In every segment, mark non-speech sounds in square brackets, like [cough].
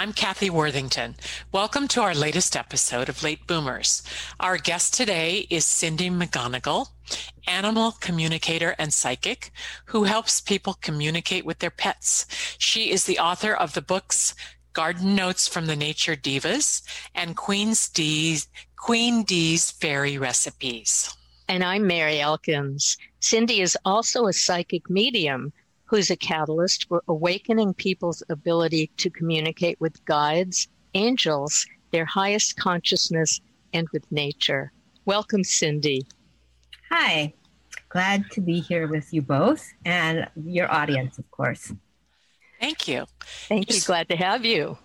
I'm Kathy Worthington. Welcome to our latest episode of Late Boomers. Our guest today is Cindy McGonagle, animal communicator and psychic who helps people communicate with their pets. She is the author of the books Garden Notes from the Nature Divas and Queen's D's, Queen D's Fairy Recipes. And I'm Mary Elkins. Cindy is also a psychic medium who's a catalyst for awakening people's ability to communicate with guides, angels, their highest consciousness, and with nature. Welcome, Cindy. Hi, glad to be here with you both and your audience, of course. Thank you. Thank you. Glad to have you.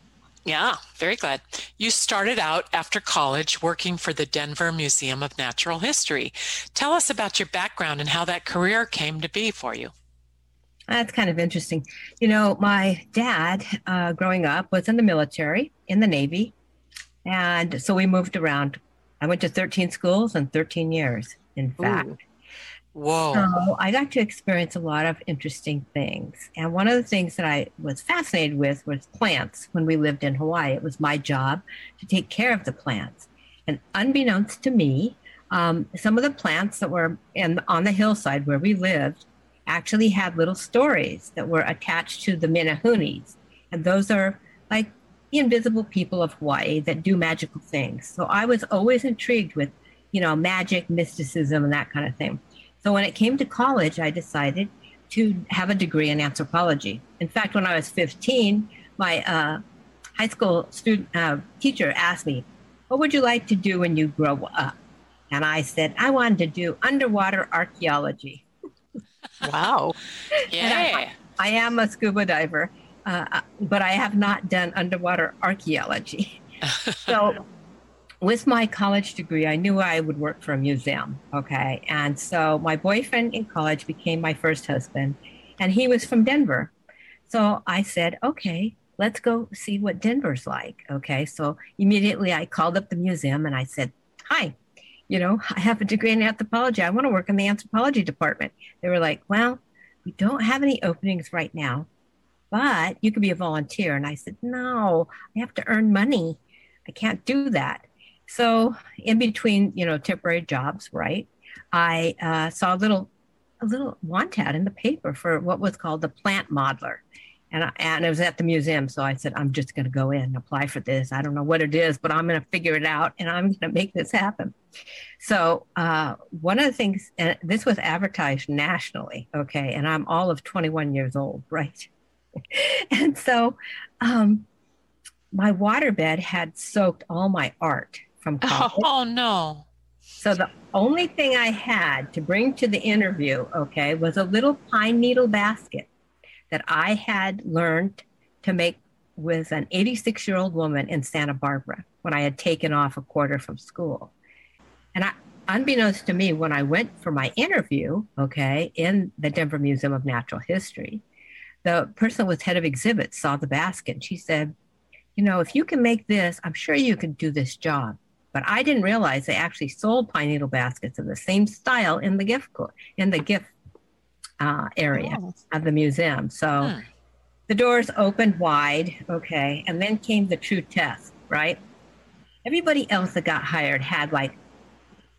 Yeah, very glad. You started out after college working for the Denver Museum of Natural History. Tell us about your background and how that career came to be for you. That's kind of interesting. You know, my dad, uh, growing up, was in the military, in the Navy. And so we moved around. I went to 13 schools in 13 years, in fact. Ooh. Whoa. So I got to experience a lot of interesting things. And one of the things that I was fascinated with was plants when we lived in Hawaii. It was my job to take care of the plants. And unbeknownst to me, um, some of the plants that were in, on the hillside where we lived actually had little stories that were attached to the menehunes. And those are like the invisible people of Hawaii that do magical things. So I was always intrigued with, you know, magic, mysticism, and that kind of thing. So when it came to college, I decided to have a degree in anthropology. In fact, when I was 15, my uh, high school student uh, teacher asked me, "What would you like to do when you grow up?" And I said, "I wanted to do underwater archaeology." Wow! yeah, I, I, am a scuba diver, uh, but I have not done underwater archaeology. [laughs] so with my college degree, I knew I would work for a museum. Okay. And so my boyfriend in college became my first husband, and he was from Denver. So I said, okay, let's go see what Denver's like. Okay. So immediately I called up the museum and I said, hi, you know, I have a degree in anthropology. I want to work in the anthropology department. They were like, well, we don't have any openings right now, but you could be a volunteer. And I said, no, I have to earn money. I can't do that. So in between, you know, temporary jobs, right? I uh, saw a little, a little want ad in the paper for what was called the plant modeler. And, I, and it was at the museum. So I said, I'm just going to go in and apply for this. I don't know what it is, but I'm going to figure it out and I'm going to make this happen. So uh, one of the things, and this was advertised nationally, okay, and I'm all of 21 years old, [laughs] right? and so um, my waterbed had soaked all my art from [laughs] college. Oh, no. So the only thing I had to bring to the interview, okay, was a little pine needle basket that I had learned to make with an 86 year old woman in Santa Barbara when I had taken off a quarter from school. And I, unbeknownst to me, when I went for my interview, okay, in the Denver Museum of Natural History, the person was head of exhibits saw the basket and she said, You know, if you can make this, I'm sure you can do this job. But I didn't realize they actually sold pine needle baskets of the same style in the gift co- in the gift uh, area oh. of the museum. So hmm. the doors opened wide, okay, and then came the true test, right? Everybody else that got hired had like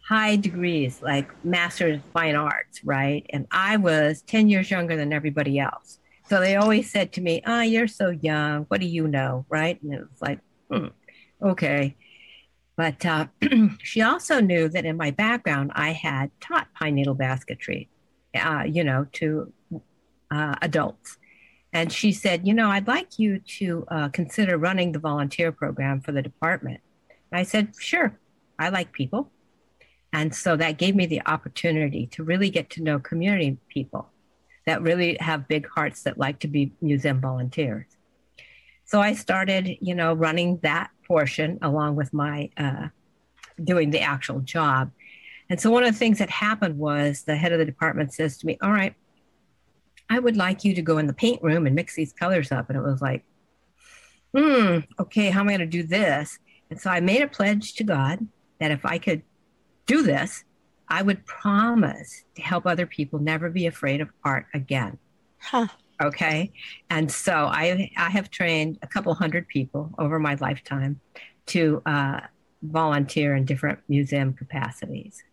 high degrees, like master's of fine arts, right? And I was 10 years younger than everybody else. So they always said to me, Oh, you're so young. What do you know? Right. And it was like, hmm, okay. But uh, [clears throat] she also knew that in my background, I had taught pine needle basketry, uh, you know, to uh, adults. And she said, You know, I'd like you to uh, consider running the volunteer program for the department. And I said, Sure, I like people. And so that gave me the opportunity to really get to know community people that really have big hearts that like to be museum volunteers. So I started, you know, running that portion along with my uh, doing the actual job. And so one of the things that happened was the head of the department says to me, All right, I would like you to go in the paint room and mix these colors up. And it was like, hmm, okay, how am I going to do this? And so I made a pledge to God that if I could do this, I would promise to help other people never be afraid of art again. Huh. Okay. And so I, I have trained a couple hundred people over my lifetime to uh, volunteer in different museum capacities.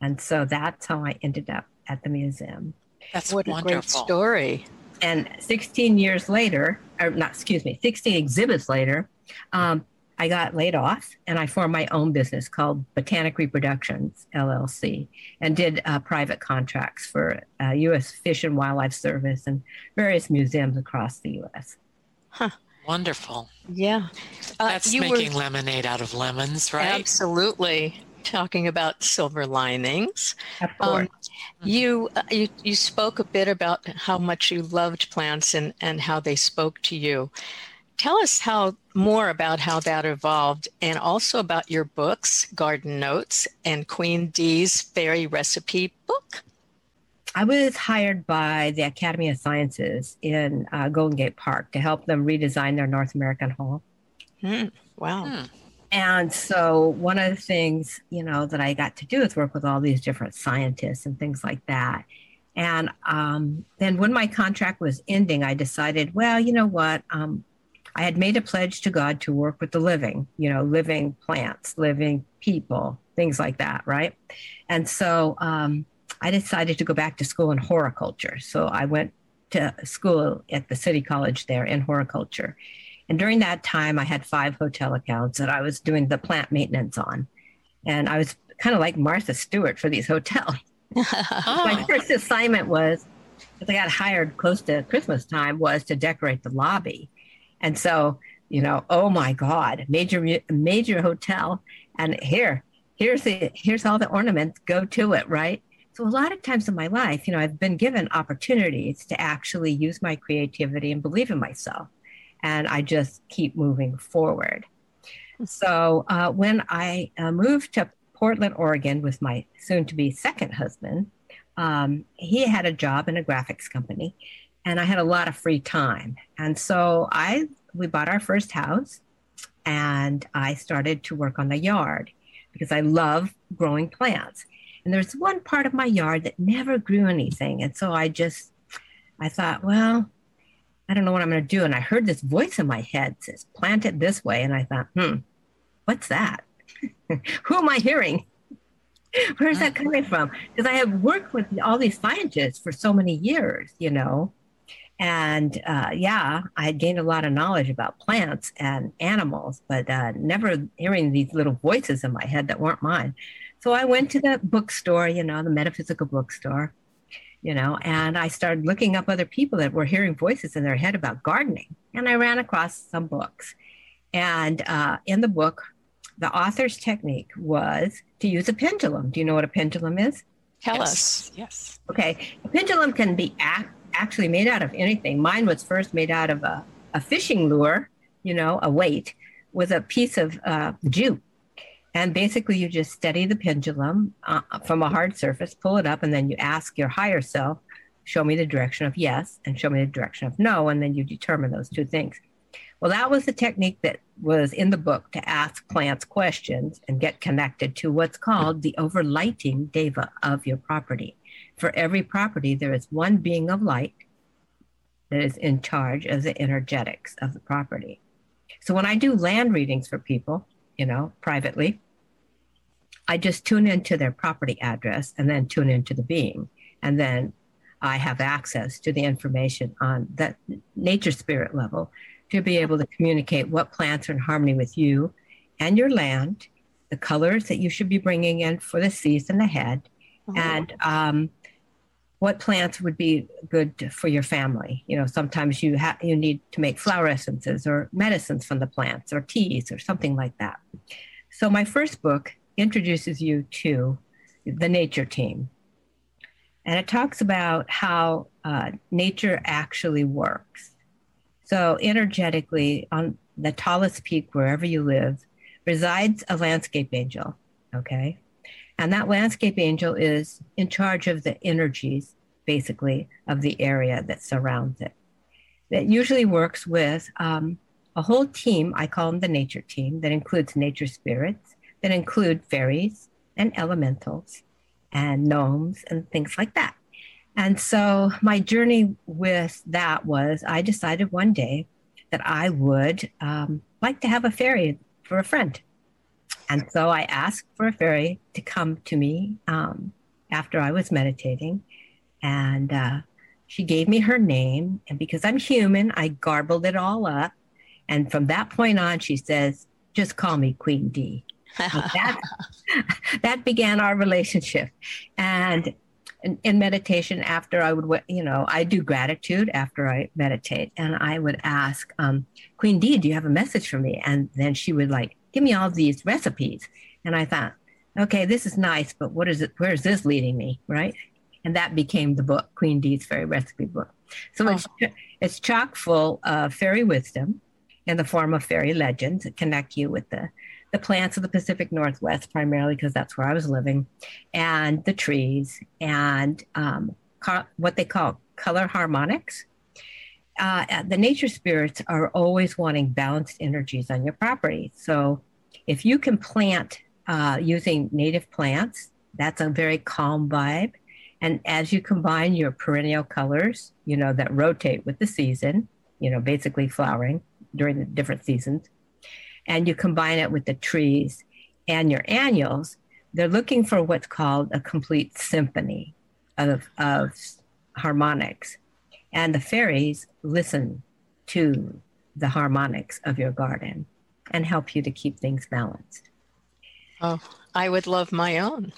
And so that's how I ended up at the museum. That's what wonderful. a great story. And 16 years later, or not, excuse me, 16 exhibits later, um, I got laid off and I formed my own business called Botanic Reproductions LLC and did uh, private contracts for uh, U.S. Fish and Wildlife Service and various museums across the U.S. Huh. Wonderful. Yeah. Uh, That's making were... lemonade out of lemons, right? Absolutely talking about silver linings. Of um, course. Um, you, uh, you you spoke a bit about how much you loved plants and, and how they spoke to you. Tell us how more about how that evolved and also about your books, Garden Notes and Queen Dee's Fairy Recipe book. I was hired by the Academy of Sciences in uh, Golden Gate Park to help them redesign their North American Hall. Hmm. Wow. Hmm. And so one of the things, you know, that I got to do is work with all these different scientists and things like that. And um, then when my contract was ending, I decided, well, you know what? Um, I had made a pledge to God to work with the living, you know, living plants, living people, things like that, right? And so um, I decided to go back to school in horticulture. So I went to school at the city college there in horticulture. And during that time, I had five hotel accounts that I was doing the plant maintenance on. And I was kind of like Martha Stewart for these hotels. oh. [laughs] My ah. first assignment was, because I got hired close to Christmas time, was to decorate the lobby. And so, you know, oh my God, major major hotel, and here, here's the here's all the ornaments. Go to it, right? So a lot of times in my life, you know, I've been given opportunities to actually use my creativity and believe in myself and I just keep moving forward. So uh, when I uh, moved to Portland, Oregon with my soon to be second husband, um, he had a job in a graphics company and I had a lot of free time. And so I we bought our first house and I started to work on the yard because I love growing plants. And there's one part of my yard that never grew anything. And so I just I thought, well, I don't know what I'm going to do. And I heard this voice in my head says, plant it this way. And I thought, hmm, what's that? [laughs] Who am I hearing? [laughs] Where's that coming from? Because I have worked with all these scientists for so many years, you know. And uh, yeah, I had gained a lot of knowledge about plants and animals, but uh, never hearing these little voices in my head that weren't mine. So I went to the bookstore, you know, the metaphysical bookstore, you know, and I started looking up other people that were hearing voices in their head about gardening. And I ran across some books. And uh, in the book, the author's technique was to use a pendulum. Do you know what a pendulum is? Tell yes. us. Yes. Okay. A pendulum can be ac- actually made out of anything. Mine was first made out of a, a fishing lure, you know, a weight with a piece of uh, jute and basically, you just steady the pendulum uh, from a hard surface, pull it up, and then you ask your higher self, show me the direction of yes, and show me the direction of no. And then you determine those two things. Well, that was the technique that was in the book to ask plants questions and get connected to what's called the overlighting deva of your property. For every property, there is one being of light that is in charge of the energetics of the property. So when I do land readings for people, you know, privately, I just tune into their property address and then tune into the being. And then I have access to the information on that nature spirit level to be able to communicate what plants are in harmony with you and your land the colors that you should be bringing in for the season ahead, mm-hmm. and um, what plants would be good for your family. You know, sometimes you have you need to make flower essences or medicines from the plants or teas or something like that. So my first book introduces you to the nature team. And it talks about how uh, nature actually works. So, energetically, on the tallest peak, wherever you live, resides a landscape angel. Okay. And that landscape angel is in charge of the energies, basically, of the area that surrounds it. That usually works with um, a whole team, I call them the nature team, that includes nature spirits, that include fairies and elementals and gnomes and things like that. And so my journey with that was I decided one day that I would um, like to have a fairy for a friend. And so I asked for a fairy to come to me um, after I was meditating. And uh, she gave me her name. And because I'm human, I garbled it all up. And from that point on, she says, just call me Queen D [laughs] that, that began our relationship. And in, in, meditation, after I would, you know, I do gratitude after I meditate, and I would ask um, Queen D, "Do you have a message for me?" And then she would like give me all these recipes, and I thought, okay, this is nice, but what is it? Where is this leading me? Right? And that became the book, Queen Dee's Fairy Recipe Book. So oh. it's it's chock full of fairy wisdom in the form of fairy legends that connect you with the the plants of the Pacific Northwest, primarily because that's where I was living, and the trees, and um, co- what they call color harmonics. Uh, the nature spirits are always wanting balanced energies on your property. So if you can plant uh, using native plants, that's a very calm vibe. And as you combine your perennial colors, you know, that rotate with the season, you know, basically flowering during the different seasons, and you combine it with the trees and your annuals, they're looking for what's called a complete symphony of, of harmonics. And the fairies listen to the harmonics of your garden and help you to keep things balanced. Oh, I would love my own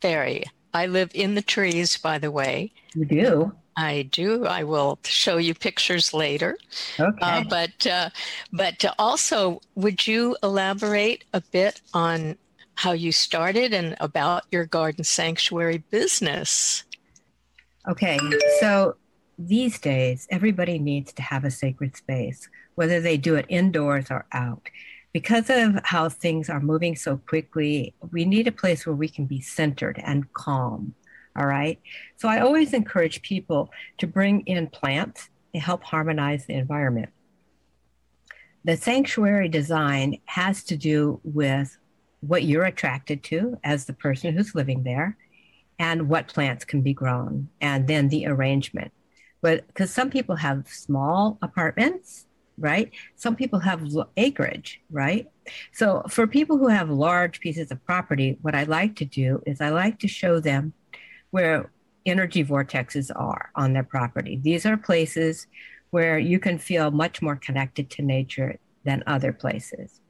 fairy. I live in the trees, by the way. You do? I do. I will show you pictures later. Okay. Uh, but uh, but also, would you elaborate a bit on how you started and about your garden sanctuary business? Okay. So these days, everybody needs to have a sacred space, whether they do it indoors or out. Because of how things are moving so quickly, we need a place where we can be centered and calm all right. So I always encourage people to bring in plants to help harmonize the environment. The sanctuary design has to do with what you're attracted to as the person who's living there and what plants can be grown and then the arrangement. But because some people have small apartments, right? Some people have acreage, right? So for people who have large pieces of property, what I like to do is I like to show them where energy vortexes are on their property. These are places where you can feel much more connected to nature than other places.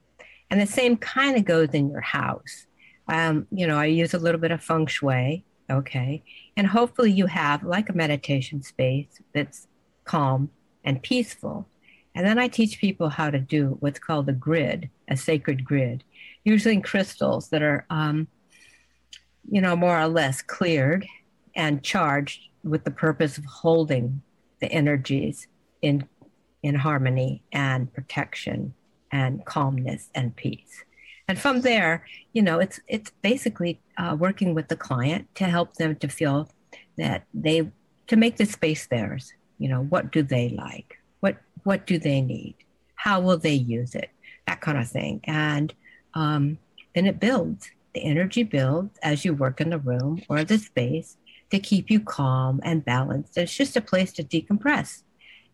And the same kind of goes in your house. Um, you know, I use a little bit of feng shui, okay? And hopefully you have like a meditation space that's calm and peaceful. And then I teach people how to do what's called a grid, a sacred grid, usually crystals that are um, you know, more or less cleared and charged with the purpose of holding the energies in in harmony and protection and calmness and peace. And from there, you know, it's it's basically uh, working with the client to help them to feel that they to make the space theirs. You know, what do they like? What what do they need? How will they use it? That kind of thing. And um, then it builds the energy builds as you work in the room or the space to keep you calm and balanced. It's just a place to decompress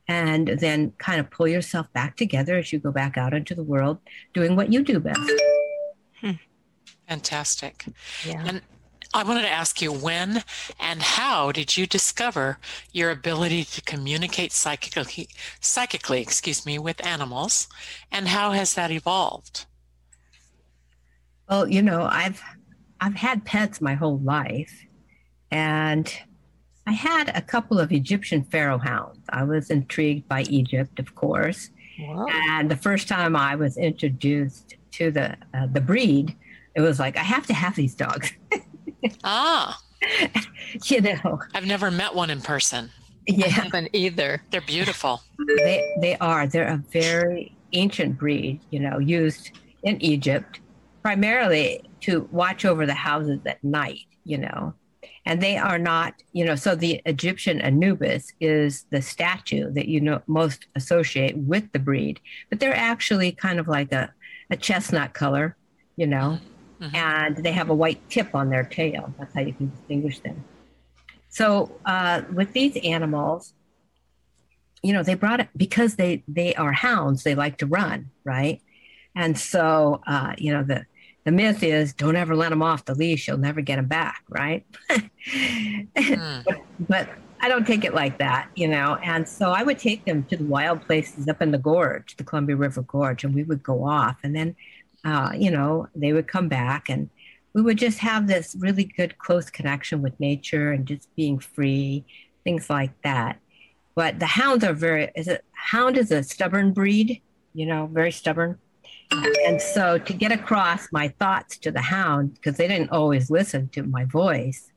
and then kind of pull yourself back together as you go back out into the world doing what you do best. Hmm. Fantastic. Yeah. And I wanted to ask you when and how did you discover your ability to communicate psychically, psychically, excuse me, with animals, and how has that evolved? Well, you know, I've I've had pets my whole life, and I had a couple of Egyptian pharaoh hounds. I was intrigued by Egypt, of course, wow. and the first time I was introduced to the uh, the breed, it was like I have to have these dogs. [laughs] ah, [laughs] you know, I've never met one in person. Yeah, I haven't either. They're beautiful. They they are. They're a very ancient breed. You know, used in Egypt primarily to watch over the houses at night, you know. And they are not, you know, so the Egyptian Anubis is the statue that you know most associate with the breed, but they're actually kind of like a, a chestnut color, you know, mm-hmm. and they have a white tip on their tail. That's how you can distinguish them. So uh, with these animals, you know, they brought it because they they are hounds. They like to run, right? And so, uh, you know, the the myth is don't ever let them off the leash. You'll never get them back right? Mm. but, [laughs] but, i don't take it like that you know? And so i would take them to the wild places up in the gorge the columbia river gorge and we would go off. And then uh, you know they would come back and we would just have this really good close connection with nature and just being free things like that. But the hounds are very is it hound is a stubborn breed you know very stubborn and so to get across my thoughts to the hound, because they didn't always listen to my voice,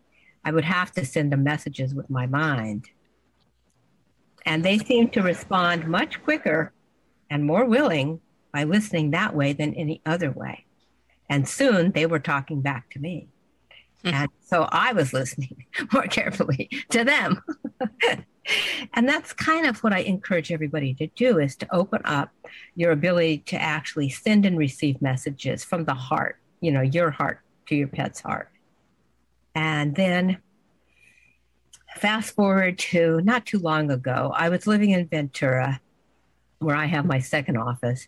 I would have to send them messages with my mind. And they seemed to respond much quicker and more willing by listening that way than any other way. And soon they were talking back to me. Mm-hmm. And so I was listening [laughs] more carefully to them. [laughs] and that's kind of what I encourage everybody to do is to open up your ability to actually send and receive messages from the heart, you know, your heart to your pet's heart. And then fast forward to not too long ago, I was living in Ventura, where I have my second office,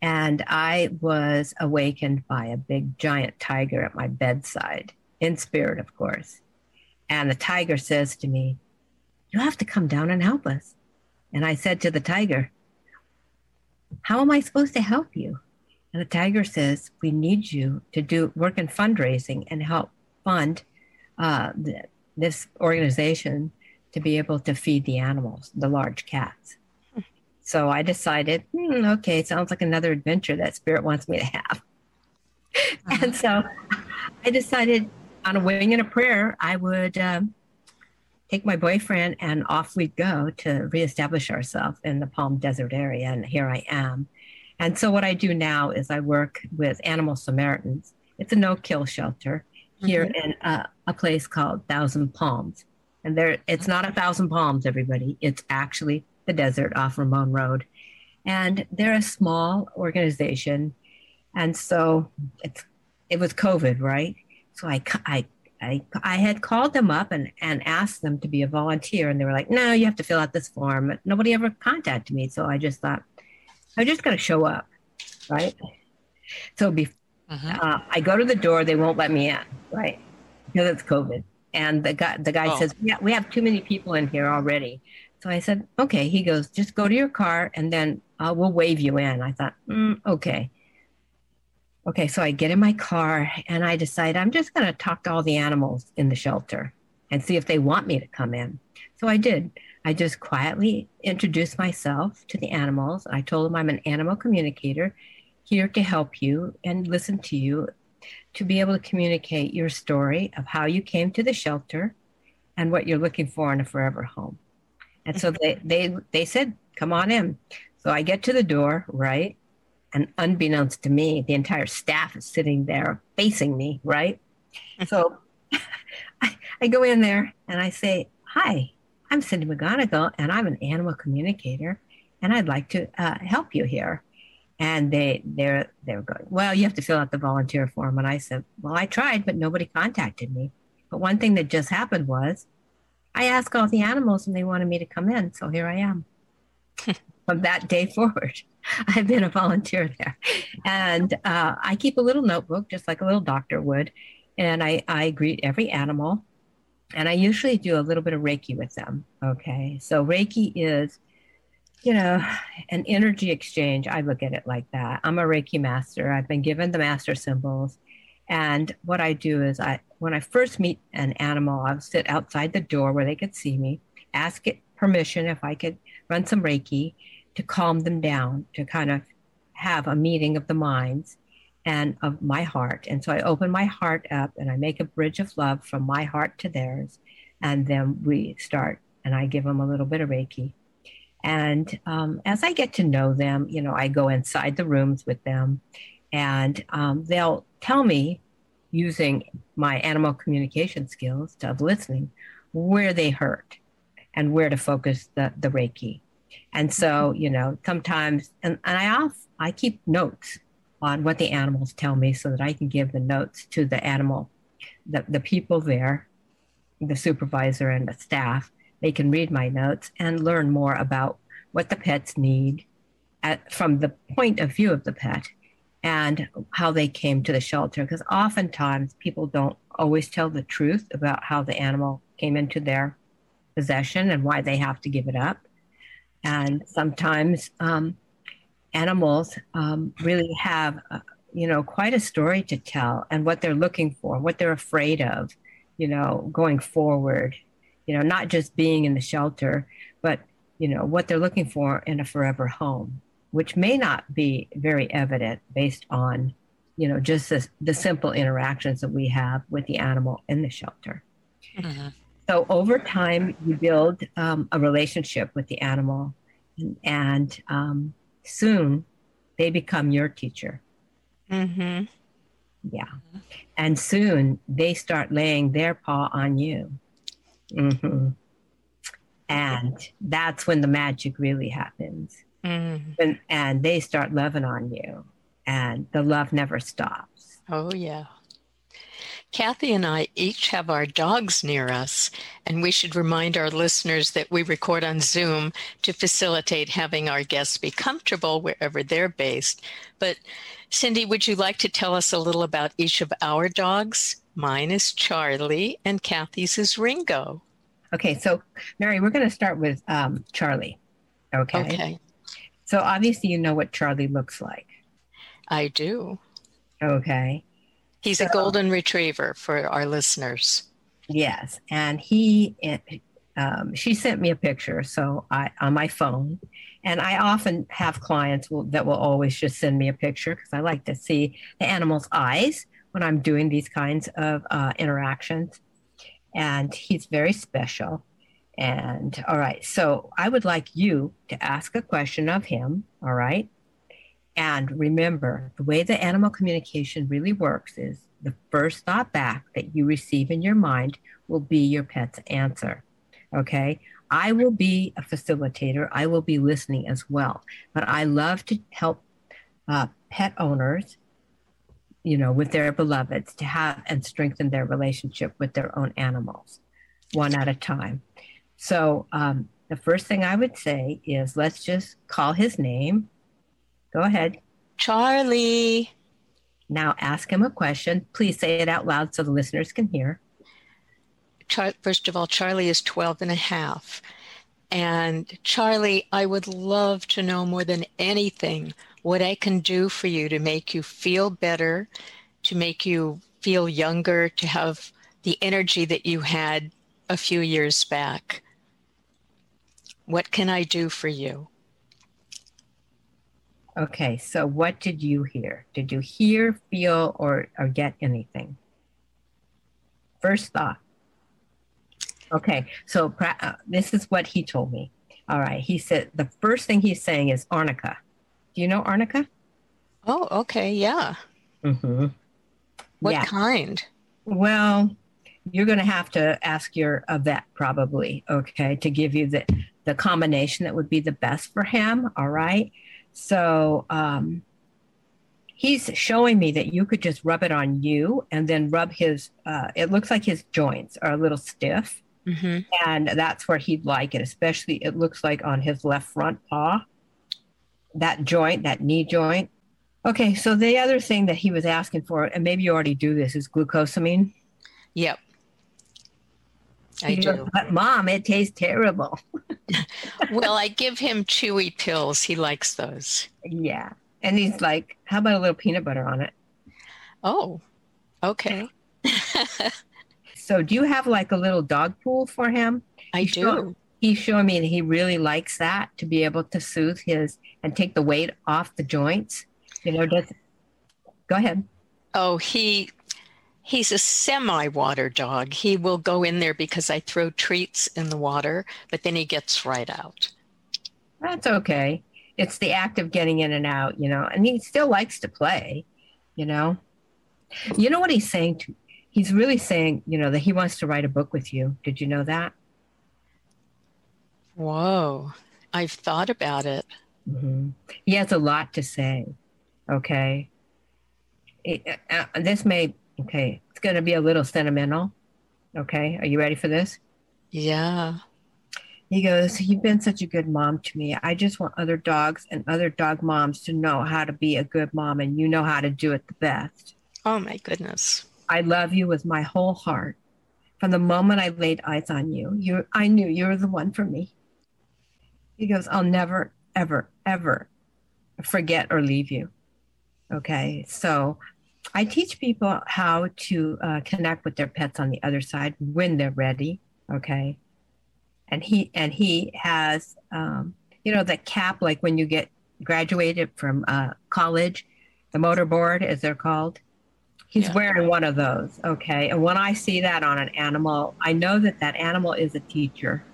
and I was awakened by a big giant tiger at my bedside, in spirit, of course. And the tiger says to me, you have to come down and help us. And I said to the tiger, How am I supposed to help you? And the tiger says, We need you to do work in fundraising and help fund uh, the, this organization to be able to feed the animals, the large cats. So I decided, hmm, okay, sounds like another adventure that Spirit wants me to have. [laughs] Uh-huh. And so I decided on a wing and a prayer, I would um, take my boyfriend and off we'd go to reestablish ourselves in the Palm Desert area. And here I am. And so what I do now is I work with Animal Samaritans. It's a no-kill shelter here mm-hmm. in a, a, place called Thousand Palms. And there, it's not a thousand palms, everybody. It's actually the desert off Ramon Road. And they're a small organization. And so it's, it was COVID, right? So I, I I, I had called them up and, and asked them to be a volunteer, and they were like, no, you have to fill out this form. Nobody ever contacted me. So I just thought, I'm just got to show up, right? So be, uh-huh. uh, I go to the door, they won't let me in, right? Because it's COVID. And the guy, the guy oh. says, yeah, we have too many people in here already. So I said, okay. He goes, just go to your car and then uh, we'll wave you in. I thought, mm, okay. Okay, so I get in my car and I decide I'm just going to talk to all the animals in the shelter and see if they want me to come in. So I did. I just quietly introduced myself to the animals. I told them I'm an animal communicator here to help you and listen to you to be able to communicate your story of how you came to the shelter and what you're looking for in a forever home. And so mm-hmm. they they they said, "Come on in." So I get to the door, right? And unbeknownst to me, the entire staff is sitting there facing me, right? so [laughs] I, I, go in there and I say, Hi, I'm Cindy McGonagle, and I'm an animal communicator, and I'd like to uh, help you here. And they they're they're going, Well, you have to fill out the volunteer form. And I said, Well, I tried, but nobody contacted me. But one thing that just happened was I asked all the animals and they wanted me to come in. So here I am. [laughs] From that day forward. [laughs] I've been a volunteer there. And uh, I keep a little notebook, just like a little doctor would. And I, I greet every animal. And I usually do a little bit of Reiki with them. Okay. So Reiki is, you know, an energy exchange. I look at it like that. I'm a Reiki master. I've been given the master symbols. And what I do is I when I first meet an animal, I'll sit outside the door where they could see me, ask it permission if I could run some Reiki to calm them down, to kind of have a meeting of the minds and of my heart. And so I open my heart up and I make a bridge of love from my heart to theirs. And then we start and I give them a little bit of Reiki. And um, as I get to know them, you know, I go inside the rooms with them and um, they'll tell me using my animal communication skills of listening where they hurt and where to focus the, the Reiki. And so, mm-hmm. you know, sometimes, and, and I off, I keep notes on what the animals tell me so that I can give the notes to the animal, the, the people there, the supervisor and the staff. They can read my notes and learn more about what the pets need at, from the point of view of the pet and how they came to the shelter. Because oftentimes people don't always tell the truth about how the animal came into their possession and why they have to give it up. And sometimes um, animals um, really have, uh, you know, quite a story to tell and what they're looking for, what they're afraid of, you know, going forward. You know, not just being in the shelter, but you know what they're looking for in a forever home, which may not be very evident based on, you know, just the, the simple interactions that we have with the animal in the shelter. Mm-hmm. So over time, you build um, a relationship with the animal, and, and um, soon they become your teacher. Mm-hmm. Yeah. And soon they start laying their paw on you. Mm-hmm. And that's when the magic really happens. Mm. And, and they start loving on you, and the love never stops. Oh, yeah. Kathy and I each have our dogs near us, and we should remind our listeners that we record on Zoom to facilitate having our guests be comfortable wherever they're based. But Cindy, would you like to tell us a little about each of our dogs? Mine is Charlie, and Kathy's is Ringo. Okay, so Mary, we're going to start with um, Charlie. Okay. Okay. So obviously, you know what Charlie looks like. I do. Okay. He's so, a golden retriever for our listeners. Yes, and he, um, she sent me a picture, so I on my phone, and I often have clients will, that will always just send me a picture because I like to see the animal's eyes when I'm doing these kinds of uh, interactions, and he's very special. And all right, so I would like you to ask a question of him. All right. And remember, the way the animal communication really works is the first thought back that you receive in your mind will be your pet's answer. Okay. I will be a facilitator. I will be listening as well. But I love to help uh, pet owners, you know, with their beloveds to have and strengthen their relationship with their own animals one at a time. So um, the first thing I would say is let's just call his name Go ahead. Charlie. Now ask him a question. Please say it out loud so the listeners can hear. Char- First of all, Charlie is 12 and a half. And Charlie, I would love to know more than anything what I can do for you to make you feel better, to make you feel younger, to have the energy that you had a few years back. What can I do for you? Okay, so what did you hear? Did you hear, feel, or, or get anything? First thought. Okay, so uh, this is what he told me. All right, he said the first thing he's saying is arnica. Do you know arnica? Oh, okay, yeah. Mm-hmm. What yeah. kind? Well, you're going to have to ask your a vet probably, okay, to give you the the combination that would be the best for him. All right. So um, he's showing me that you could just rub it on you and then rub his, uh, it looks like his joints are a little stiff. Mm-hmm. And that's where he'd like it, especially it looks like on his left front paw, that joint, that knee joint. Okay, so the other thing that he was asking for, and maybe you already do this, is glucosamine. Yep. I do. But mom, it tastes terrible. [laughs] well, I give him chewy pills. He likes those. Yeah. And he's like, how about a little peanut butter on it? Oh, Okay. [laughs] So, do you have like a little dog pool for him? I He's do. showing- He's showing me that he really likes that to be able to soothe his and take the weight off the joints. You know, does go ahead. Oh, he he's a semi-water dog. He will go in there because I throw treats in the water, but then he gets right out. That's okay. It's the act of getting in and out, you know, and he still likes to play, you know. You know what he's saying to he's really saying, you know, that he wants to write a book with you. Did you know that? Whoa. I've thought about it. hmm He has a lot to say. Okay. It- uh, uh, this may, okay, it's going to be a little sentimental. Okay. Are you ready for this? Yeah. He goes, You've been such a good mom to me. I just want other dogs and other dog moms to know how to be a good mom, and you know how to do it the best. Oh my goodness. I love you with my whole heart. From the moment I laid eyes on you, you I knew you were the one for me. He goes, I'll never, ever, ever forget or leave you. Okay. So I teach people how to uh, connect with their pets on the other side when they're ready. Okay. And he and he has um, you know, the cap like when you get graduated from uh, college, the mortarboard as they're called. He's Yeah. wearing one of those. Okay. And when I see that on an animal, I know that that animal is a teacher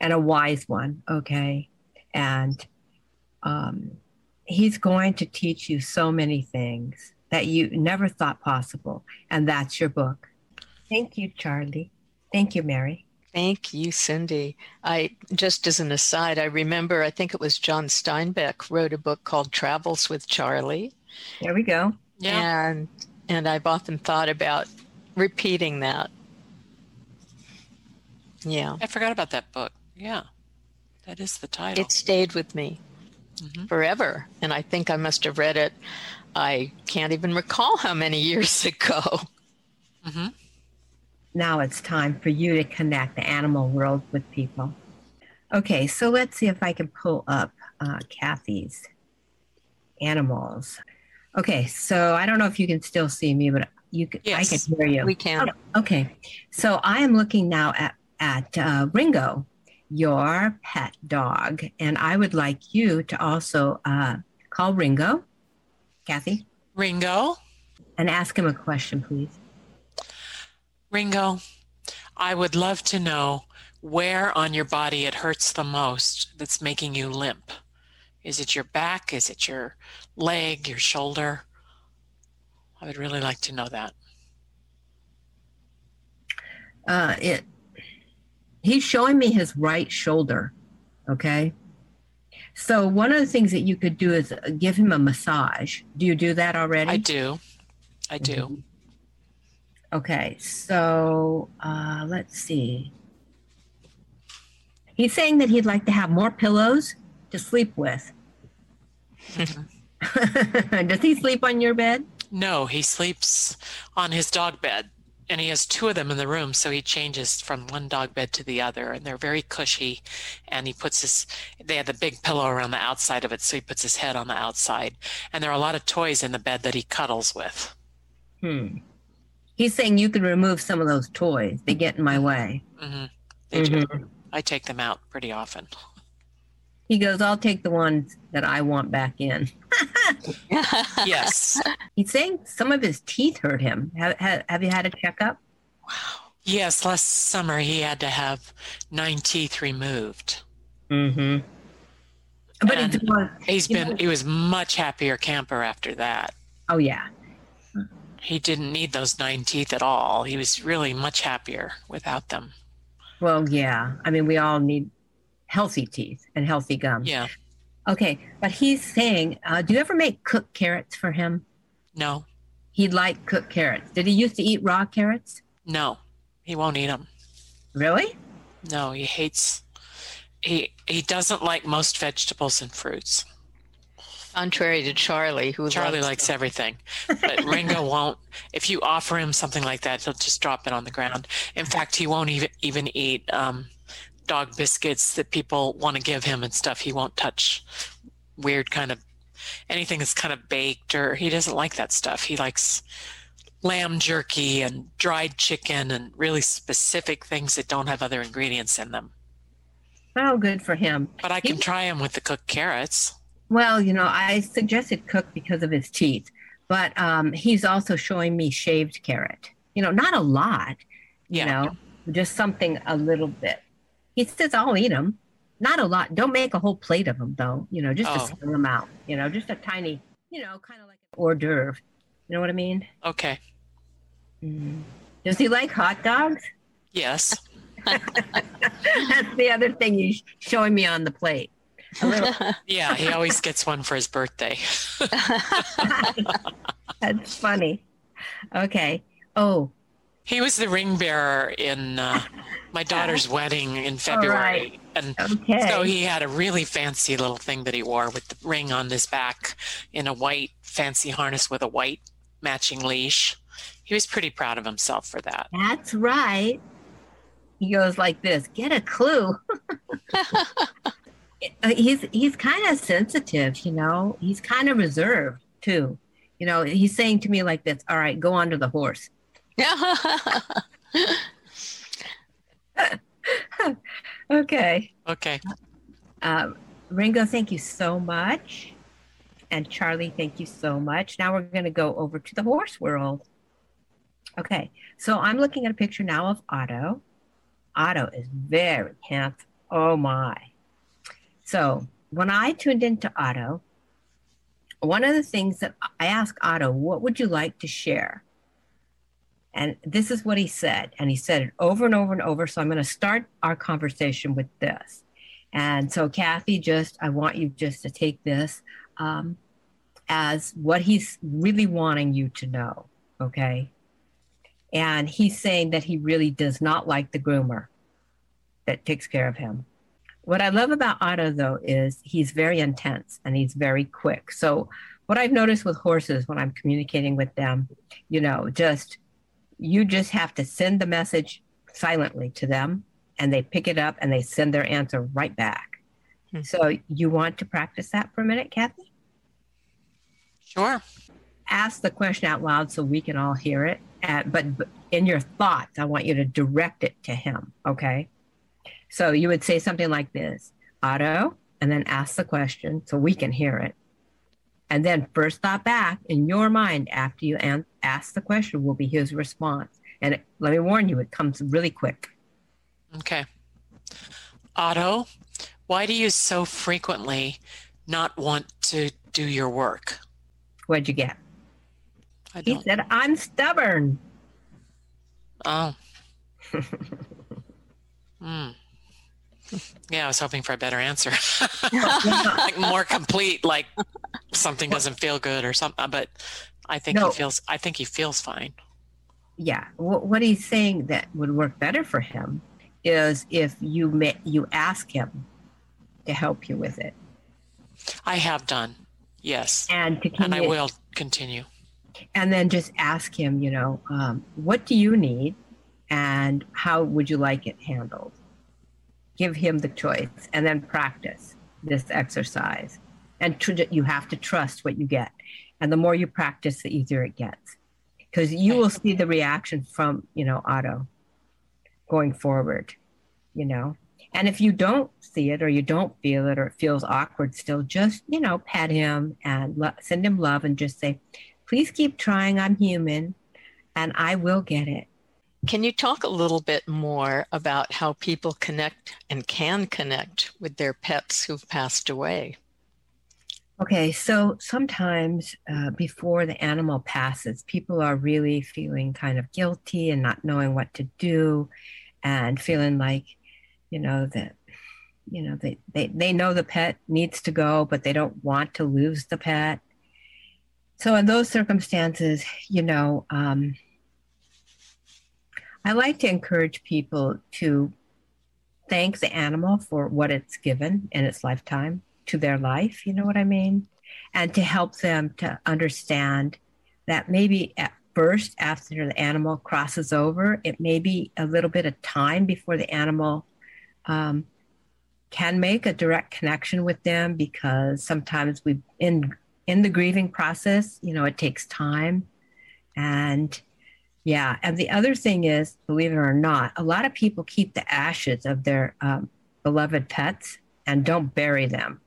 and a wise one. Okay. And um, he's going to teach you so many things that you never thought possible. And that's your book. Thank you, Charlie. Thank you, Mary. Thank you, Cindy. I just as an aside, I remember I think it was John Steinbeck wrote a book called Travels with Charlie. There we go. Yeah. And and I've often thought about repeating that. Yeah. I forgot about that book. Yeah. That is the title. It stayed with me Mhm. forever. And I think I must have read it, I can't even recall how many years [laughs] ago. hmm Now it's time for you to connect the animal world with people. Okay, so let's see if I can pull up uh, Kathy's animals. Okay, so I don't know if you can still see me, but you can, I can hear you. We can. Okay, so I am looking now at at uh, Ringo, your pet dog, and I would like you to also uh, call Ringo, Kathy, Ringo, and ask him a question, please. Ringo, I would love to know where on your body it hurts the most that's making you limp. Is it your back? Is it your leg, your shoulder? I would really like to know that. Uh, it. He's showing me his right shoulder. Okay. So one of the things that you could do is uh, give him a massage. Do you do that already? I do. I do. Mhm. Okay, so uh, let's see. He's saying that he'd like to have more pillows to sleep with. [laughs] Does he sleep on your bed? No, he sleeps on his dog bed, and he has two of them in the room, so he changes from one dog bed to the other, and they're very cushy. And he puts his, they have the big pillow around the outside of it, so he puts his head on the outside. And there are a lot of toys in the bed that he cuddles with. Hmm. He's saying you can remove some of those toys. They get in my way. hmm They do. Mhm. I take them out pretty often. He goes, I'll take the ones that I want back in. Yes. He's saying some of his teeth hurt him. Have, have, have you had a checkup? Wow. Yes, last summer he had to have nine teeth removed. Mm-hmm. But And it's more, He's been, know- he was much happier camper after that. oh yeah. He didn't need those nine teeth at all. He was really much happier without them. Well, yeah. I mean, we all need healthy teeth and healthy gums. Yeah. Okay, but he's saying, uh, do you ever make cooked carrots for him? No, He'd like cooked carrots. Did he used to eat raw carrots? no, he won't eat them. Really? No, he hates. He he doesn't like most vegetables and fruits. Contrary to Charlie, who Charlie loves likes them. everything, but [laughs] Ringo won't. If you offer him something like that, he'll just drop it on the ground. In fact, he won't even even eat um, dog biscuits that people want to give him and stuff. He won't touch weird kind of anything that's kind of baked or he doesn't like that stuff. He likes lamb jerky and dried chicken and really specific things that don't have other ingredients in them. Oh, good for him. But I can he, try him with the cooked carrots. Well, you know, I suggested cooked because of his teeth, but um, he's also showing me shaved carrot. You know, not a lot, you yeah. know, just something a little bit. He says, I'll eat them. Not a lot. Don't make a whole plate of them, though, you know, just oh. to spill them out, you know, just a tiny, you know, kind of like an hors d'oeuvre. You know what I mean? Okay. Mm. Does he like hot dogs? Yes. [laughs] That's the other thing he's showing me on the plate. [laughs] yeah, he always gets one for his birthday. [laughs] That's funny. Okay. Oh. He was the ring bearer in uh, my daughter's wedding in February. Right. And okay. so he had a really fancy little thing that he wore with the ring on his back in a white fancy harness with a white matching leash. He was pretty proud of himself for that. That's right. He goes like this, get a clue. [laughs] [laughs] he's he's kind of sensitive, you know. He's kind of reserved too. You know, he's saying to me like this, all right, go on to the horse. [laughs] okay. Okay. Um, Ringo, thank you so much. And Charlie, thank you so much. Now we're going to go over to the horse world. Okay, so I'm looking at a picture now of Otto. Otto is very handsome. Oh my. So when I tuned into Otto, one of the things that I asked Otto, what would you like to share? And this is what he said. And he said it over and over and over. So I'm going to start our conversation with this. And so, Kathy, just I want you just to take this um, as what he's really wanting you to know. Okay. And he's saying that he really does not like the groomer that takes care of him. What I love about Otto, though, is he's very intense and he's very quick. So, what I've noticed with horses when I'm communicating with them, you know, just you just have to send the message silently to them and they pick it up and they send their answer right back. Hmm. So, you want to practice that for a minute, Kathy? Sure. Ask the question out loud so we can all hear it. At, but in your thoughts, I want you to direct it to him. Okay. So you would say something like this Otto, and then ask the question so we can hear it. And then first thought back in your mind after you an- ask the question will be his response. And it, let me warn you, it comes really quick. Okay. Otto, why do you so frequently not want to do your work? What'd you get? He said, I'm stubborn. Oh. [laughs] Hmm. Yeah, I was hoping for a better answer. [laughs] [laughs] like more complete, like something doesn't feel good or something. But I think no. he feels. I think he feels fine. Yeah, what he's saying that would work better for him is if you may, you ask him to help you with it. I have done, yes, and to and I will continue. And then just ask him, you know, um, what do you need, and how would you like it handled? give him the choice and then practice this exercise. And tr- you have to trust what you get. And the more you practice, the easier it gets. Because you will see the reaction from, you know, Otto going forward, you know. And if you don't see it or you don't feel it or it feels awkward still, just, you know, pet him and lo- send him love and just say, please keep trying. I'm human and I will get it. Can you talk a little bit more about how people connect and can connect with their pets who've passed away? Okay, so sometimes uh, before the animal passes, people are really feeling kind of guilty and not knowing what to do and feeling like, you know, that, you know, they, they, they know the pet needs to go, but they don't want to lose the pet. So in those circumstances, you know, um, I like to encourage people to thank the animal for what it's given in its lifetime to their life. You know what I mean? And to help them to understand that maybe at first, after the animal crosses over, it may be a little bit of time before the animal um, can make a direct connection with them because sometimes we in in the grieving process, you know, it takes time and Yeah. And the other thing is, believe it or not, a lot of people keep the ashes of their um, beloved pets and don't bury them.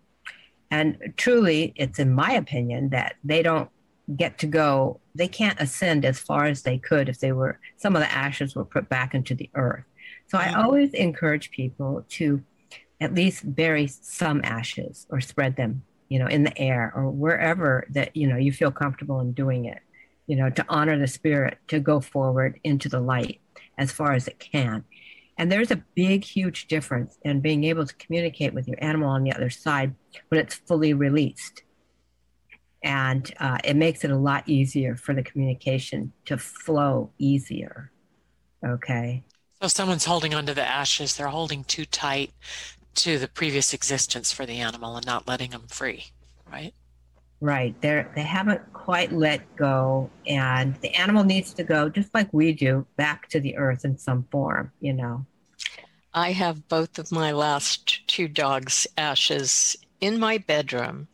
And truly, it's in my opinion that they don't get to go, they can't ascend as far as they could if they were, some of the ashes were put back into the earth. So I mm-hmm. always encourage people to at least bury some ashes or spread them, you know, in the air or wherever that, you know, you feel comfortable in doing it, you know, to honor the spirit to go forward into the light as far as it can. And there's a big, huge difference in being able to communicate with your animal on the other side when it's fully released. And uh, it makes it a lot easier for the communication to flow easier. Okay. So someone's holding onto the ashes, they're holding too tight to the previous existence for the animal and not letting them free, right? Right. They're they haven't quite let go and the animal needs to go just like we do back to the earth in some form, you know. I have both of my last two dogs' ashes in my bedroom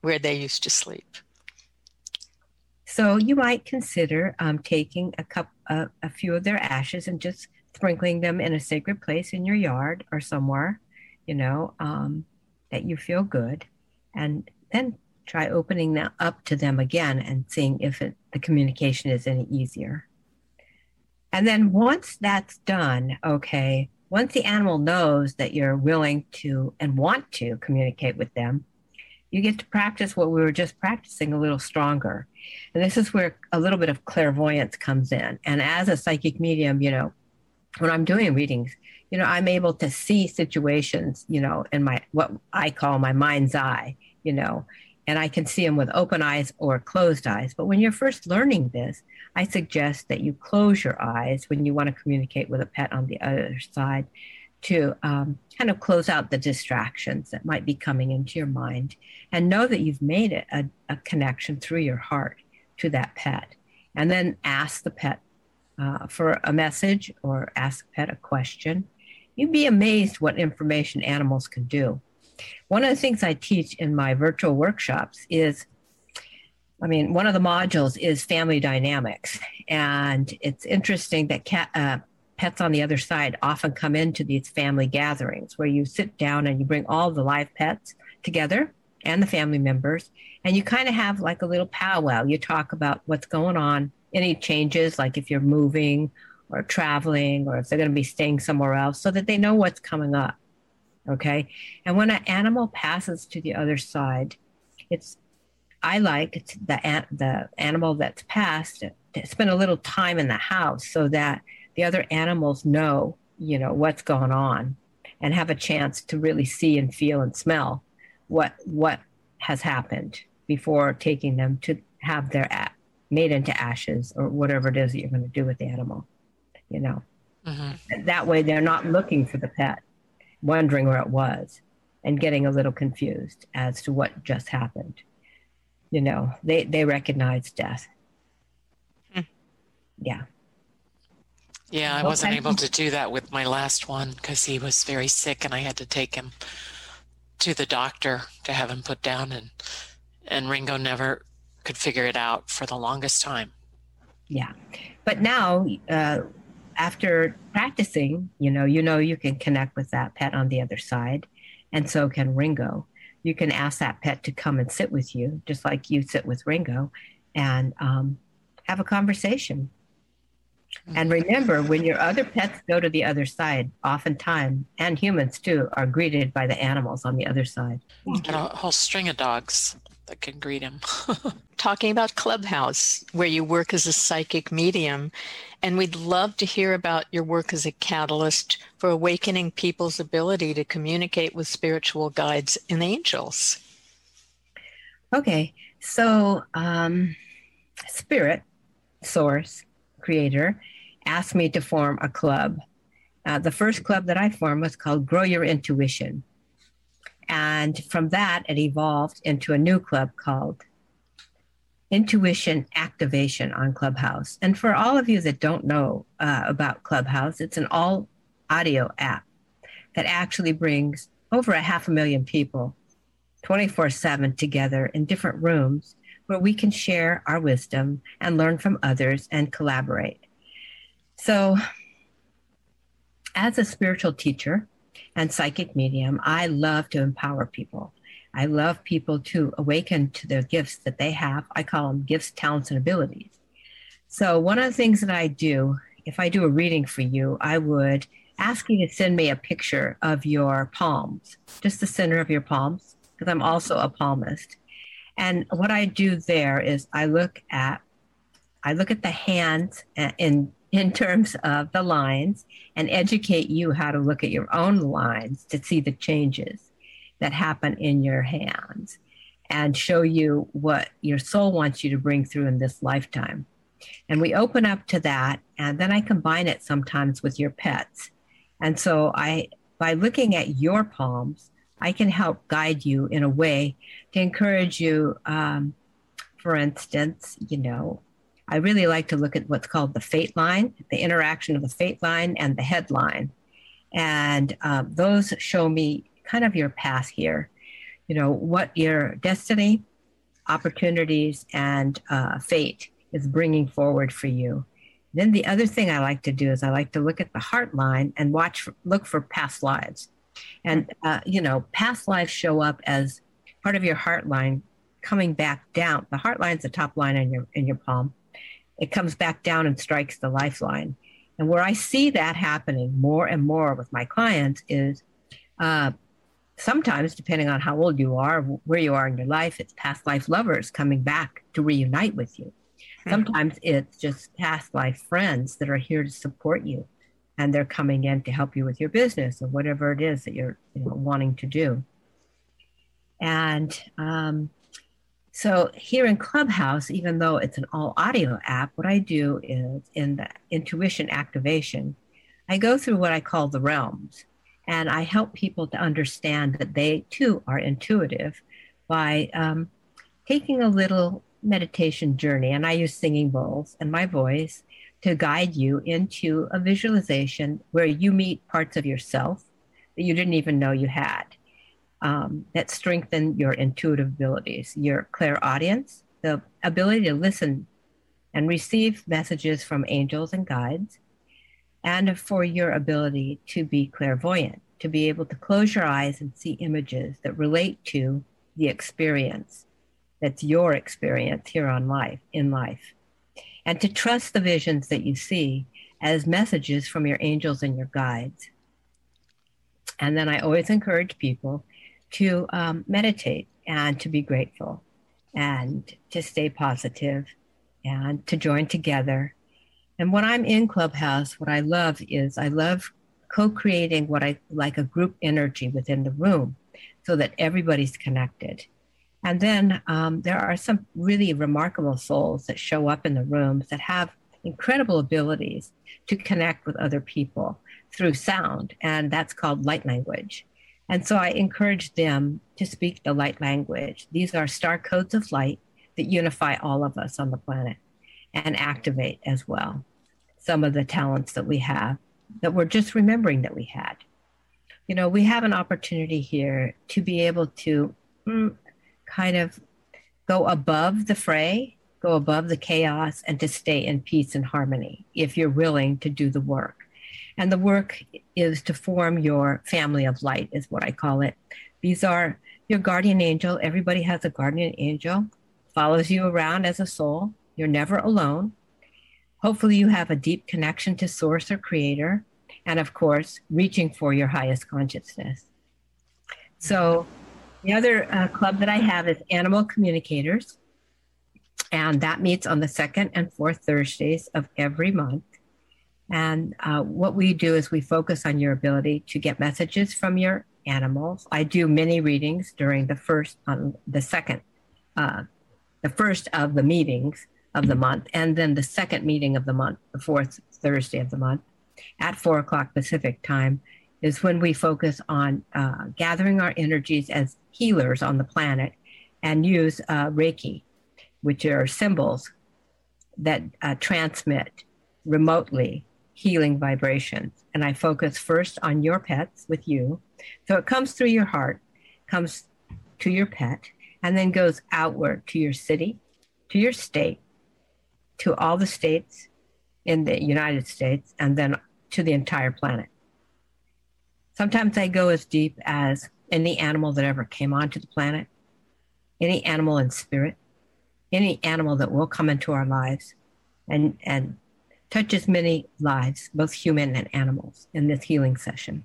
where they used to sleep. So you might consider um, taking a cup, uh, a few of their ashes and just sprinkling them in a sacred place in your yard or somewhere, you know, um, that you feel good, and then try opening that up to them again and seeing if it, the communication is any easier. And then once that's done, okay, once the animal knows that you're willing to and want to communicate with them, you get to practice what we were just practicing a little stronger. And this is where a little bit of clairvoyance comes in. And as a psychic medium, you know, when I'm doing readings, you know, I'm able to see situations, you know, in my what I call my mind's eye, you know, and I can see them with open eyes or closed eyes. But when you're first learning this, I suggest that you close your eyes when you want to communicate with a pet on the other side to um, kind of close out the distractions that might be coming into your mind and know that you've made a, a connection through your heart to that pet. And then ask the pet uh, for a message or ask the pet a question. You'd be amazed what information animals can do. One of the things I teach in my virtual workshops is I mean, one of the modules is family dynamics. And it's interesting that cat, uh, pets on the other side often come into these family gatherings where you sit down and you bring all the live pets together and the family members. And you kind of have like a little powwow. You talk about what's going on, any changes, like if you're moving or traveling or if they're going to be staying somewhere else, so that they know what's coming up. Okay. And when an animal passes to the other side, it's, I like the, the animal that's passed to spend a little time in the house so that the other animals know, you know, what's going on and have a chance to really see and feel and smell what, what has happened before taking them to have their a- made into ashes or whatever it is that you're going to do with the animal, you know. Mm-hmm. That way they're not looking for the pet wondering where it was and getting a little confused as to what just happened. You know, they, they recognize death. Hmm. Yeah. Yeah, I wasn't able to do that with my last one because he was very sick and I had to take him to the doctor to have him put down and and Ringo never could figure it out for the longest time. Yeah. But now uh, after practicing, you know, you know you can connect with that pet on the other side, and so can Ringo. You can ask that pet to come and sit with you, just like you sit with Ringo, and um, have a conversation. And remember, when your other pets go to the other side, oftentimes, and humans too, are greeted by the animals on the other side. And a whole string of dogs that can greet him. [laughs] Talking about Clubhouse, where you work as a psychic medium, and we'd love to hear about your work as a catalyst for awakening people's ability to communicate with spiritual guides and angels. Okay, so um, Spirit, Source, Creator, asked me to form a club. Uh, the first club that I formed was called Grow Your Intuition. And from that, it evolved into a new club called Intuition Activation on Clubhouse. And for all of you that don't know uh, about Clubhouse, it's an all audio app that actually brings over a half a million people 24 7 together in different rooms where we can share our wisdom and learn from others and collaborate. So, as a spiritual teacher and psychic medium, I love to empower people. I love people to awaken to their gifts that they have. I call them gifts, talents, and abilities. So, one of the things that I do, if I do a reading for you, I would ask you to send me a picture of your palms, just the center of your palms, because I'm also a palmist. And what I do there is I look at I look at the hands uh, in in terms of the lines and educate you how to look at your own lines to see the changes that happen in your hands and show you what your soul wants you to bring through in this lifetime. And we open up to that, and then I combine it sometimes with your pets. And so I, by looking at your palms, I can help guide you in a way to encourage you. Um, for instance, you know, I really like to look at what's called the fate line, the interaction of the fate line and the headline. And uh, those show me kind of your path here, you know, what your destiny, opportunities, and uh, fate is bringing forward for you. Then the other thing I like to do is I like to look at the heart line and watch, look for past lives. And, uh, you know, past lives show up as part of your heart line coming back down. The heart line's the top line in your, in your palm. It comes back down and strikes the lifeline. And where I see that happening more and more with my clients is uh, sometimes, depending on how old you are, where you are in your life, it's past life lovers coming back to reunite with you. Hmm. Sometimes it's just past life friends that are here to support you and they're coming in to help you with your business or whatever it is that you're you know, wanting to do. And um, so here in Clubhouse, even though it's an all audio app, what I do is in the intuition activation, I go through what I call the realms. And I help people to understand that they too are intuitive by um, taking a little meditation journey. And I use singing bowls and my voice to guide you into a visualization where you meet parts of yourself that you didn't even know you had um, that strengthen your intuitive abilities, your clairaudience, the ability to listen and receive messages from angels and guides, and for your ability to be clairvoyant, to be able to close your eyes and see images that relate to the experience that's your experience here on life in life. And to trust the visions that you see as messages from your angels and your guides. And then i always encourage people to um, meditate and to be grateful and to stay positive and to join together. And when I'm in Clubhouse, what I love is I love co creating what I like a group energy within the room so that everybody's connected. And then um, there are some really remarkable souls that show up in the rooms that have incredible abilities to connect with other people through sound. And that's called light language. And so I encourage them to speak the light language. These are star codes of light that unify all of us on the planet and activate as well some of the talents that we have that we're just remembering that we had. You know, we have an opportunity here to be able to mm, kind of go above the fray, go above the chaos, and to stay in peace and harmony if you're willing to do the work. And the work is to form your family of light, is what I call it. These are your guardian angel. Everybody has a guardian angel, follows you around as a soul. You're never alone. Hopefully, you have a deep connection to source or creator. And of course, reaching for your highest consciousness. So, the other uh, club that I have is Animal Communicators. And that meets on the second and fourth Thursdays of every month. And uh, what we do is we focus on your ability to get messages from your animals. I do many readings during the first, on the second, uh, the first of the meetings of the month, and then the second meeting of the month, the fourth Thursday of the month, at four o'clock Pacific time, is when we focus on uh, gathering our energies as healers on the planet and use uh, Reiki, which are symbols that uh, transmit remotely healing vibrations. And I focus first on your pets with you. So it comes through your heart, comes to your pet, and then goes outward to your city, to your state, to all the states in the United States and then to the entire planet. Sometimes I go as deep as any animal that ever came onto the planet, any animal in spirit, any animal that will come into our lives and, and touch as many lives, both human and animals, in this healing session.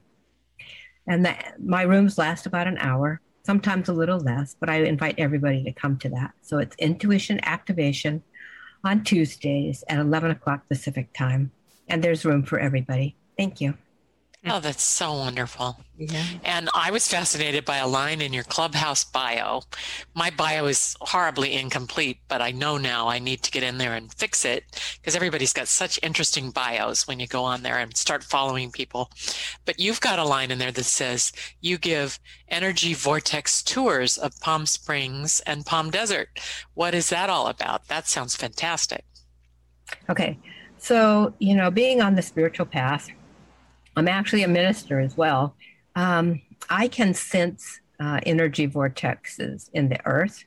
And the, my rooms last about an hour, sometimes a little less, but I invite everybody to come to that. So it's intuition activation on Tuesdays at 11 o'clock Pacific time. And there's room for everybody. Thank you. Oh, [laughs] that's so wonderful. Yeah. And I was fascinated by a line in your clubhouse bio. My bio is horribly incomplete, but I know now I need to get in there and fix it because everybody's got such interesting bios when you go on there and start following people. But you've got a line in there that says you give energy vortex tours of Palm Springs and Palm Desert. What is that all about? That sounds fantastic. Okay. So, you know, being on the spiritual path, I'm actually a minister as well. Um, I can sense uh, energy vortexes in the earth.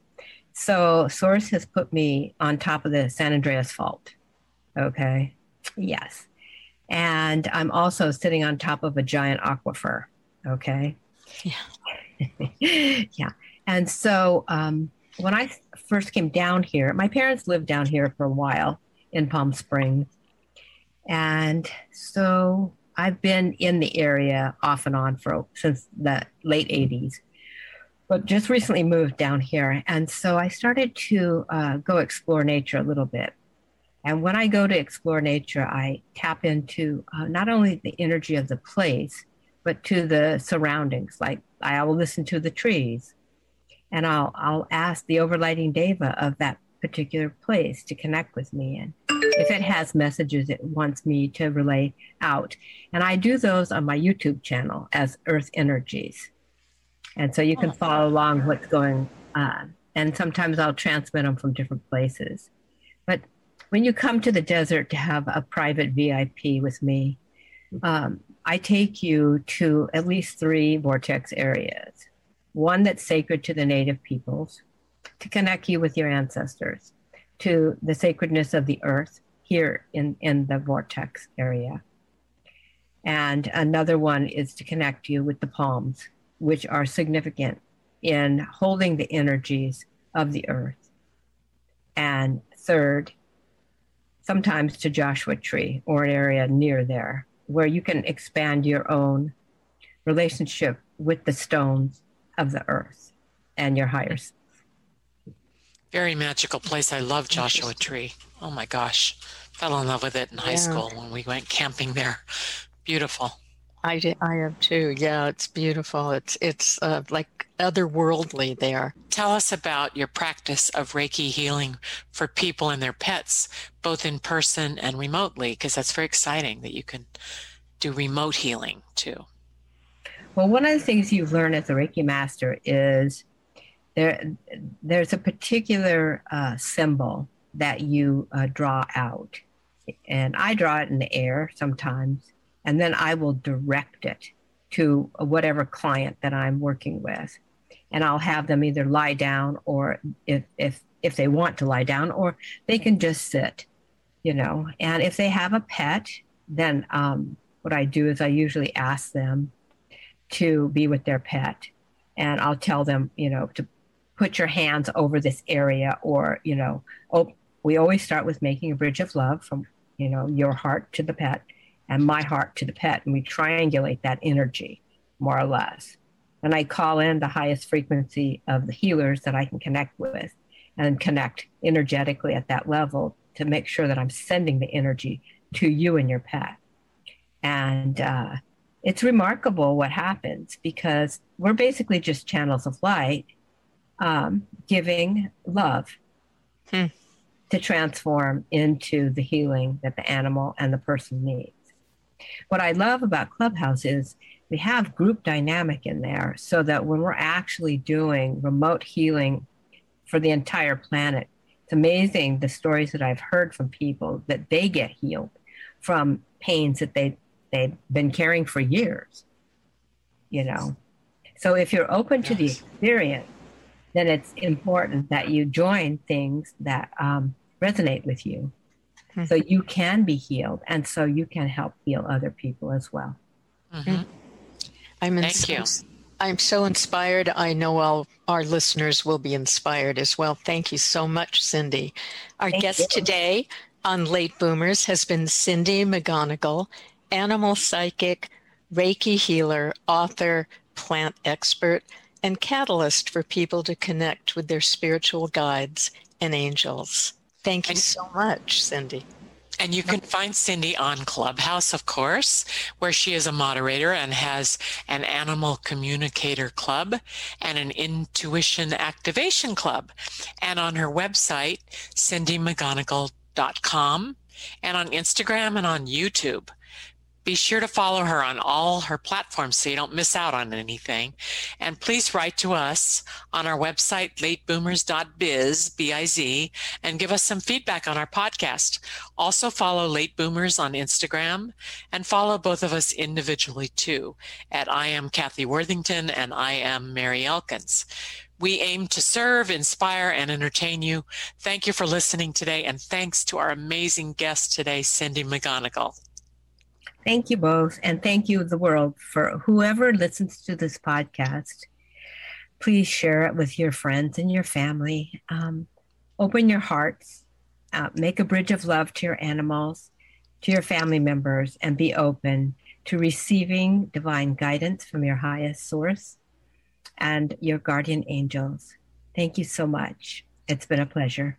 So, Source has put me on top of the San Andreas Fault. Okay. Yes. And I'm also sitting on top of a giant aquifer. Okay. Yeah. [laughs] yeah. And so, um, when I first came down here, my parents lived down here for a while in Palm Springs. And so I've been in the area off and on for since the late 80s, but just recently moved down here. And so I started to uh, go explore nature a little bit. And when I go to explore nature, I tap into uh, not only the energy of the place, but to the surroundings. Like I will listen to the trees and I'll, I'll ask the overlighting deva of that particular place to connect with me. And if it has messages it wants me to relay out. And I do those on my YouTube channel as Earth Energies. And so you can oh. follow along what's going on. And sometimes I'll transmit them from different places. But when you come to the desert to have a private VIP with me, um, I take you to at least three vortex areas. One that's sacred to the native peoples, to connect you with your ancestors, to the sacredness of the earth here in, in the vortex area. And another one is to connect you with the palms, which are significant in holding the energies of the earth. And third, sometimes to Joshua Tree or an area near there where you can expand your own relationship with the stones of the earth and your higher self. Very magical place. I love Joshua Tree. Oh my gosh. Fell in love with it in high yeah. school when we went camping there. Beautiful. I did, I have too. Yeah, it's beautiful. It's it's uh, like otherworldly there. Tell us about your practice of Reiki healing for people and their pets, both in person and remotely, because that's very exciting that you can do remote healing too. Well, one of the things you learn as a Reiki master is there there's a particular uh, symbol that you uh, draw out. And i draw it in the air sometimes and then i will direct it to whatever client that i'm working with. And i'll have them either lie down or if if if they want to lie down or they can just sit you know. And if they have a pet then um, what i do is i usually ask them to be with their pet. And i'll tell them you know to put your hands over this area or you know oh we always start with making a bridge of love from you know your heart to the pet and my heart to the pet. And we triangulate that energy more or less. And i call in the highest frequency of the healers that i can connect with and connect energetically at that level to make sure that i'm sending the energy to you and your pet. And uh, it's remarkable what happens because we're basically just channels of light um, giving love hmm. to transform into the healing that the animal and the person needs. What I love about Clubhouse is we have group dynamic in there so that when we're actually doing remote healing for the entire planet, it's amazing the stories that I've heard from people that they get healed from pains that they they've been carrying for years. You know. So if you're open yes. to the experience, then it's important that you join things that um, resonate with you. mm-hmm. so you can be healed and so you can help heal other people as well. Mm-hmm. I'm Thank you. I'm so inspired. I know all our listeners will be inspired as well. Thank you so much, Cindy. Our Thank guest you. today on Late Boomers has been Cindy McGonagle, animal psychic, Reiki healer, author, plant expert, and catalyst for people to connect with their spiritual guides and angels. Thank you so much, Cindy. And you can find Cindy on Clubhouse, of course, where she is a moderator and has an animal communicator club and an intuition activation club. And on her website, cindymcgonagle.com, and on Instagram and on YouTube. Be sure to follow her on all her platforms so you don't miss out on anything. And please write to us on our website, lateboomers.biz, B-I-Z, and give us some feedback on our podcast. Also follow Late Boomers on Instagram and follow both of us individually too at I am Kathy Worthington and I am Mary Elkins. We aim to serve, inspire, and entertain you. Thank you for listening today, and thanks to our amazing guest today, Cindy McGonagle. Thank you both. And thank you, the world, for whoever listens to this podcast. Please share it with your friends and your family. Um, open your hearts, uh, make a bridge of love to your animals, to your family members, and be open to receiving divine guidance from your highest source and your guardian angels. Thank you so much. It's been a pleasure.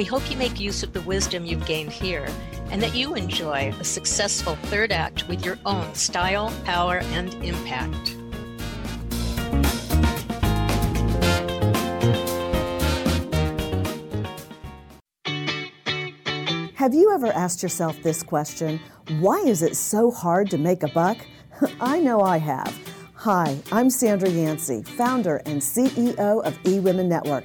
We hope you make use of the wisdom you've gained here and that you enjoy a successful third act with your own style, power, and impact. Have you ever asked yourself this question? Why is it so hard to make a buck? [laughs] I know I have. Hi, I'm Sandra Yancey, founder and CEO of eWomen Network.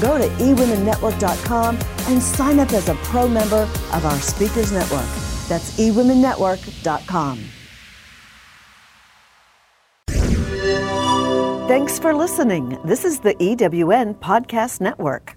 go to eWomenNetwork.com and sign up as a pro member of our Speakers Network. That's eWomenNetwork.com. Thanks for listening. This is the EWN Podcast Network.